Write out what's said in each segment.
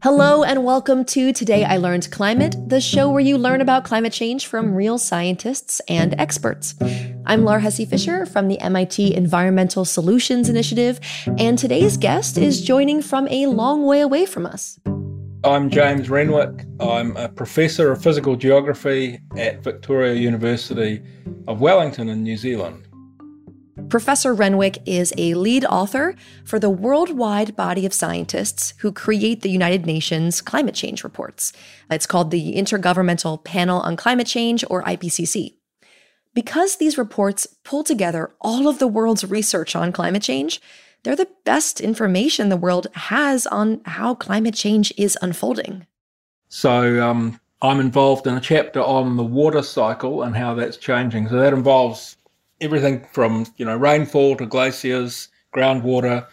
Hello and welcome to Today I Learned Climate, the show where you learn about climate change from real scientists and experts. I'm Laur Hesse Fisher from the MIT Environmental Solutions Initiative, and today's guest is joining from a long way away from us. I'm James Renwick. I'm a professor of physical geography at Victoria University of Wellington in New Zealand. Professor Renwick is a lead author for the worldwide body of scientists who create the United Nations climate change reports. It's called the Intergovernmental Panel on Climate Change, or IPCC. Because these reports pull together all of the world's research on climate change, they're the best information the world has on how climate change is unfolding. So, um, I'm involved in a chapter on the water cycle and how that's changing. So, that involves everything from you know rainfall to glaciers, groundwater,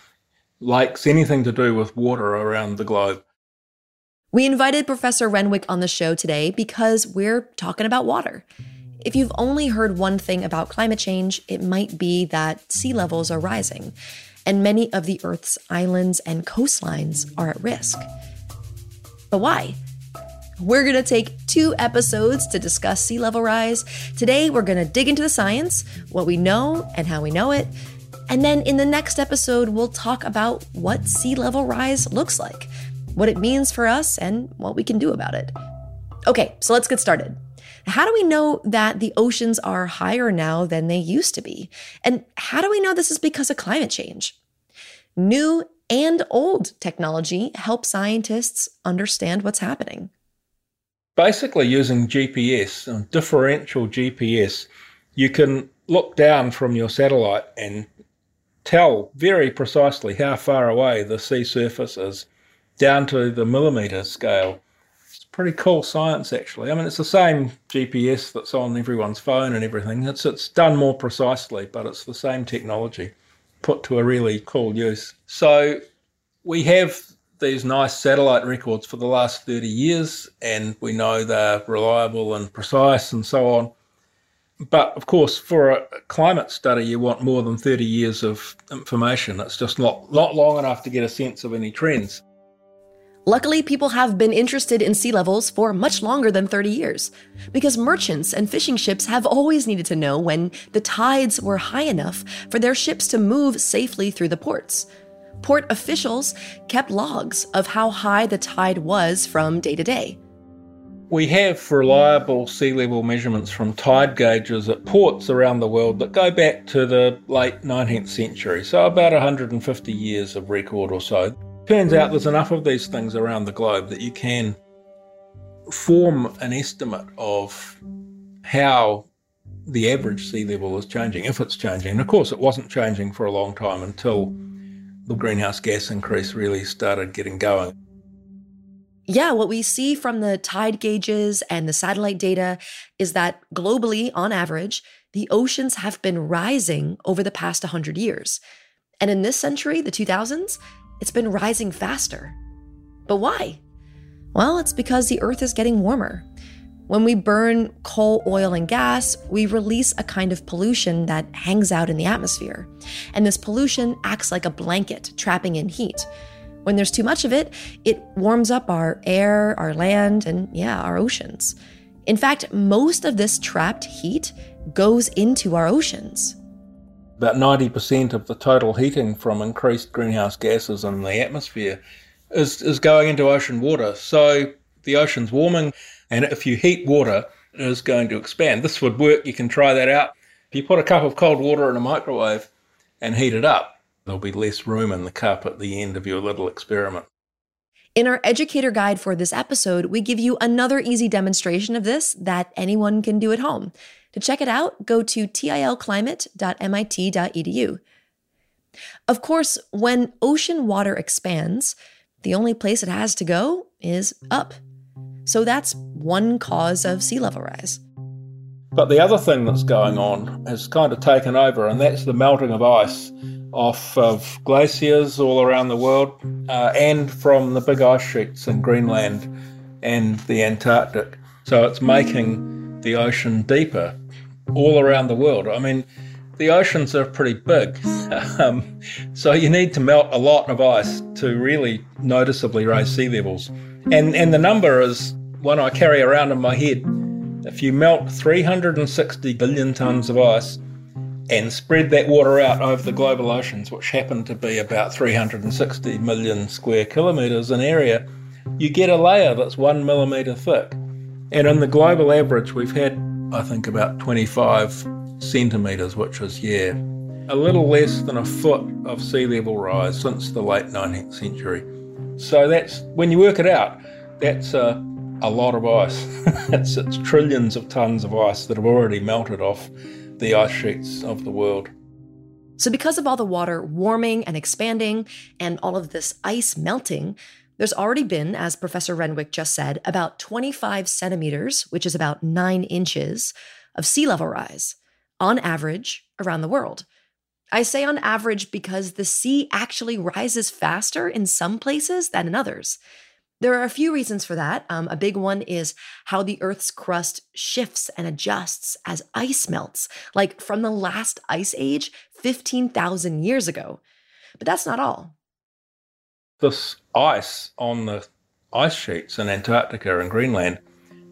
lakes, anything to do with water around the globe. We invited Professor Renwick on the show today because we're talking about water. If you've only heard one thing about climate change, it might be that sea levels are rising, and many of the Earth's islands and coastlines are at risk. But why? We're going to take two episodes to discuss sea level rise. Today, we're going to dig into the science, what we know, and how we know it. And then in the next episode, we'll talk about what sea level rise looks like, what it means for us, and what we can do about it. Okay, so let's get started. How do we know that the oceans are higher now than they used to be? And how do we know this is because of climate change? New and old technology help scientists understand what's happening basically using GPS, uh, differential GPS, you can look down from your satellite and tell very precisely how far away the sea surface is down to the millimeter scale. It's pretty cool science, actually. I mean, it's the same GPS that's on everyone's phone and everything. It's it's done more precisely, but it's the same technology put to a really cool use. So we have these nice satellite records for the last 30 years, and we know they're reliable and precise and so on. But of course, for a climate study, you want more than 30 years of information. It's just not, not long enough to get a sense of any trends. Luckily, people have been interested in sea levels for much longer than 30 years, because merchants and fishing ships have always needed to know when the tides were high enough for their ships to move safely through the ports port officials kept logs of how high the tide was from day to day. We have reliable sea level measurements from tide gauges at ports around the world that go back to the late 19th century, so about 150 years of record or so. Turns out there's enough of these things around the globe that you can form an estimate of how the average sea level is changing, if it's changing. And of course, it wasn't changing for a long time until the greenhouse gas increase really started getting going. Yeah, what we see from the tide gauges and the satellite data is that globally, on average, the oceans have been rising over the past 100 years. And in this century, the 2000s, it's been rising faster. But why? Well, it's because the Earth is getting warmer. When we burn coal, oil, and gas, we release a kind of pollution that hangs out in the atmosphere. And this pollution acts like a blanket, trapping in heat. When there's too much of it, it warms up our air, our land, and yeah, our oceans. In fact, most of this trapped heat goes into our oceans. About 90% of the total heating from increased greenhouse gases in the atmosphere is, is going into ocean water. So the ocean's warming and if you heat water, it is going to expand. This would work. You can try that out. If you put a cup of cold water in a microwave and heat it up, there'll be less room in the cup at the end of your little experiment. In our educator guide for this episode, we give you another easy demonstration of this that anyone can do at home. To check it out, go to tilclimate.mit.edu. Of course, when ocean water expands, the only place it has to go is up. So that's one cause of sea level rise. But the other thing that's going on has kind of taken over, and that's the melting of ice off of glaciers all around the world uh, and from the big ice sheets in Greenland and the Antarctic. So it's making the ocean deeper all around the world. I mean, the oceans are pretty big. Um, so you need to melt a lot of ice to really noticeably raise sea levels. And, and the number is one I carry around in my head. If you melt 360 billion tonnes of ice and spread that water out over the global oceans, which happen to be about 360 million square kilometres in area, you get a layer that's one millimetre thick. And in the global average, we've had, I think, about 25 centimetres, which is, yeah, a little less than a foot of sea level rise since the late 19th century. So that's, when you work it out, that's a, a lot of ice. it's, it's trillions of tonnes of ice that have already melted off the ice sheets of the world. So, because of all the water warming and expanding and all of this ice melting, there's already been, as Professor Renwick just said, about 25 centimeters, which is about nine inches, of sea level rise on average around the world. I say on average because the sea actually rises faster in some places than in others. There are a few reasons for that. Um, a big one is how the Earth's crust shifts and adjusts as ice melts, like from the last ice age 15,000 years ago. But that's not all. This ice on the ice sheets in Antarctica and Greenland,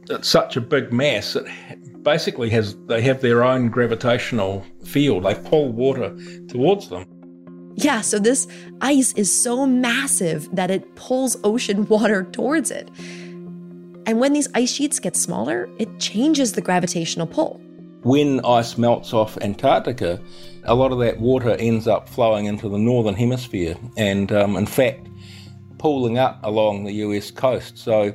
it's such a big mass, it basically has they have their own gravitational field. They pull water towards them. Yeah, so this ice is so massive that it pulls ocean water towards it. And when these ice sheets get smaller, it changes the gravitational pull. When ice melts off Antarctica, a lot of that water ends up flowing into the northern hemisphere and, um, in fact, pooling up along the US coast. So,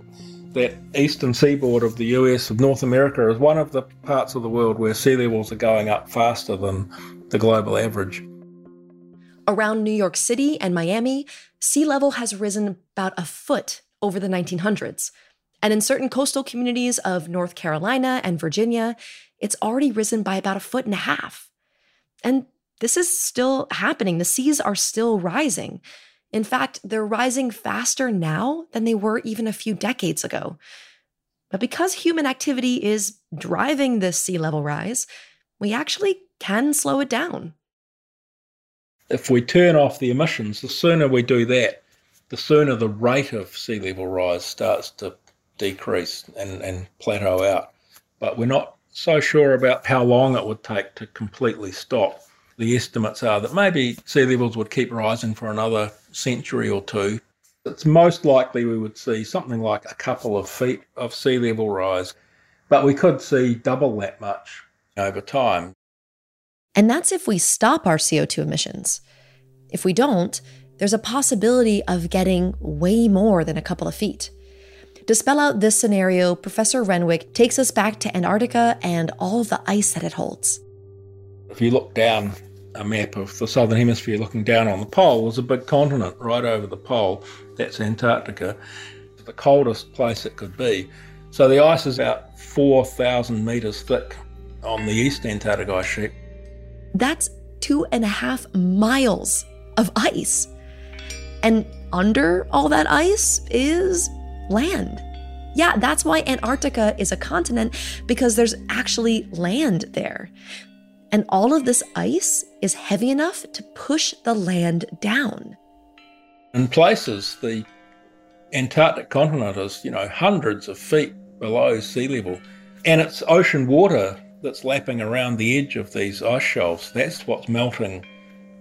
that eastern seaboard of the US, of North America, is one of the parts of the world where sea levels are going up faster than the global average. Around New York City and Miami, sea level has risen about a foot over the 1900s. And in certain coastal communities of North Carolina and Virginia, it's already risen by about a foot and a half. And this is still happening. The seas are still rising. In fact, they're rising faster now than they were even a few decades ago. But because human activity is driving this sea level rise, we actually can slow it down if we turn off the emissions, the sooner we do that, the sooner the rate of sea level rise starts to decrease and, and plateau out. But we're not so sure about how long it would take to completely stop. The estimates are that maybe sea levels would keep rising for another century or two. It's most likely we would see something like a couple of feet of sea level rise, but we could see double that much over time. And that's if we stop our CO2 emissions. If we don't, there's a possibility of getting way more than a couple of feet. To spell out this scenario, Professor Renwick takes us back to Antarctica and all the ice that it holds. If you look down a map of the southern hemisphere looking down on the pole, there's a big continent right over the pole. That's Antarctica, the coldest place it could be. So the ice is about 4,000 metres thick on the east Antarctic ice sheet. That's two and a half miles of ice. And under all that ice is land. Yeah, that's why Antarctica is a continent because there's actually land there. And all of this ice is heavy enough to push the land down. In places, the Antarctic continent is, you know, hundreds of feet below sea level. And it's ocean water that's lapping around the edge of these ice shelves, that's what's melting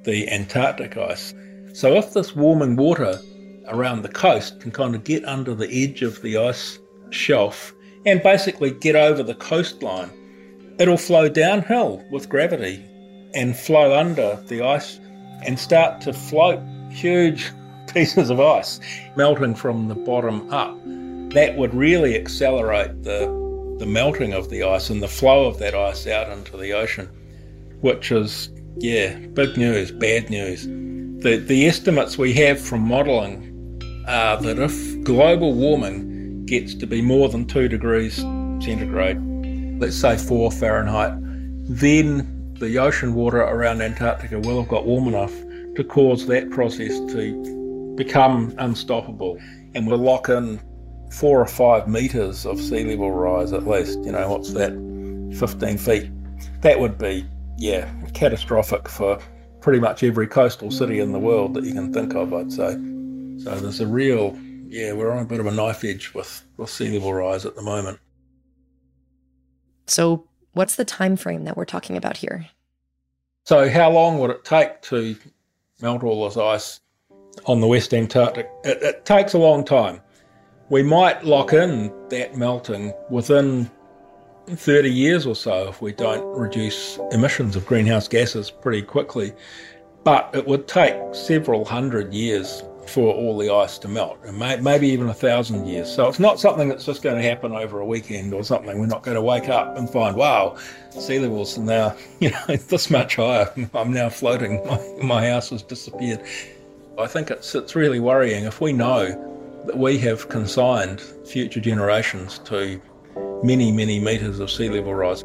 the Antarctic ice. So if this warming water around the coast can kind of get under the edge of the ice shelf and basically get over the coastline, it'll flow downhill with gravity and flow under the ice and start to float huge pieces of ice melting from the bottom up. That would really accelerate the the melting of the ice and the flow of that ice out into the ocean, which is, yeah, big news, bad news. The, the estimates we have from modelling are that if global warming gets to be more than 2 degrees centigrade, let's say 4 Fahrenheit, then the ocean water around Antarctica will have got warm enough to cause that process to become unstoppable. And we'll lock in four or five metres of sea level rise at least. You know, what's that? 15 feet. That would be yeah, catastrophic for pretty much every coastal city in the world that you can think of, I'd say. So there's a real, yeah, we're on a bit of a knife edge with, with sea level rise at the moment. So what's the time frame that we're talking about here? So how long would it take to melt all this ice on the West Antarctic? It, it takes a long time. We might lock in that melting within 30 years or so if we don't reduce emissions of greenhouse gases pretty quickly. But it would take several hundred years for all the ice to melt, and may, maybe even a thousand years. So it's not something that's just going to happen over a weekend or something. We're not going to wake up and find, wow, sea levels are now, you know, this much higher. I'm now floating. My, my house has disappeared. I think it's it's really worrying if we know we have consigned future generations to many, many metres of sea level rise.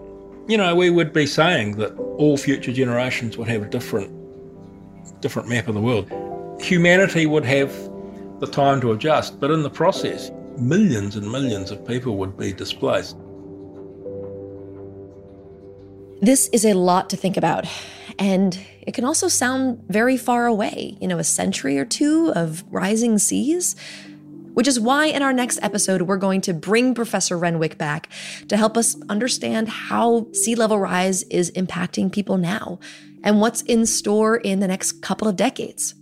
You know, we would be saying that all future generations would have a different, different map of the world. Humanity would have the time to adjust, but in the process, millions and millions of people would be displaced. This is a lot to think about. And it can also sound very far away, you know, a century or two of rising seas which is why in our next episode, we're going to bring Professor Renwick back to help us understand how sea level rise is impacting people now and what's in store in the next couple of decades.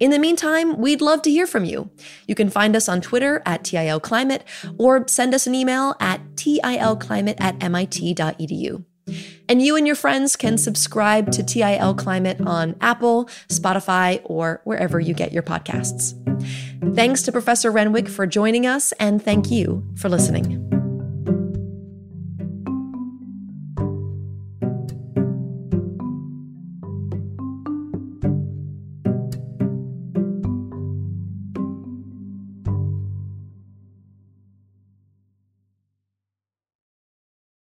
In the meantime, we'd love to hear from you. You can find us on Twitter at TIL Climate or send us an email at tilclimate at mit.edu. And you and your friends can subscribe to TIL Climate on Apple, Spotify, or wherever you get your podcasts. Thanks to Professor Renwick for joining us, and thank you for listening.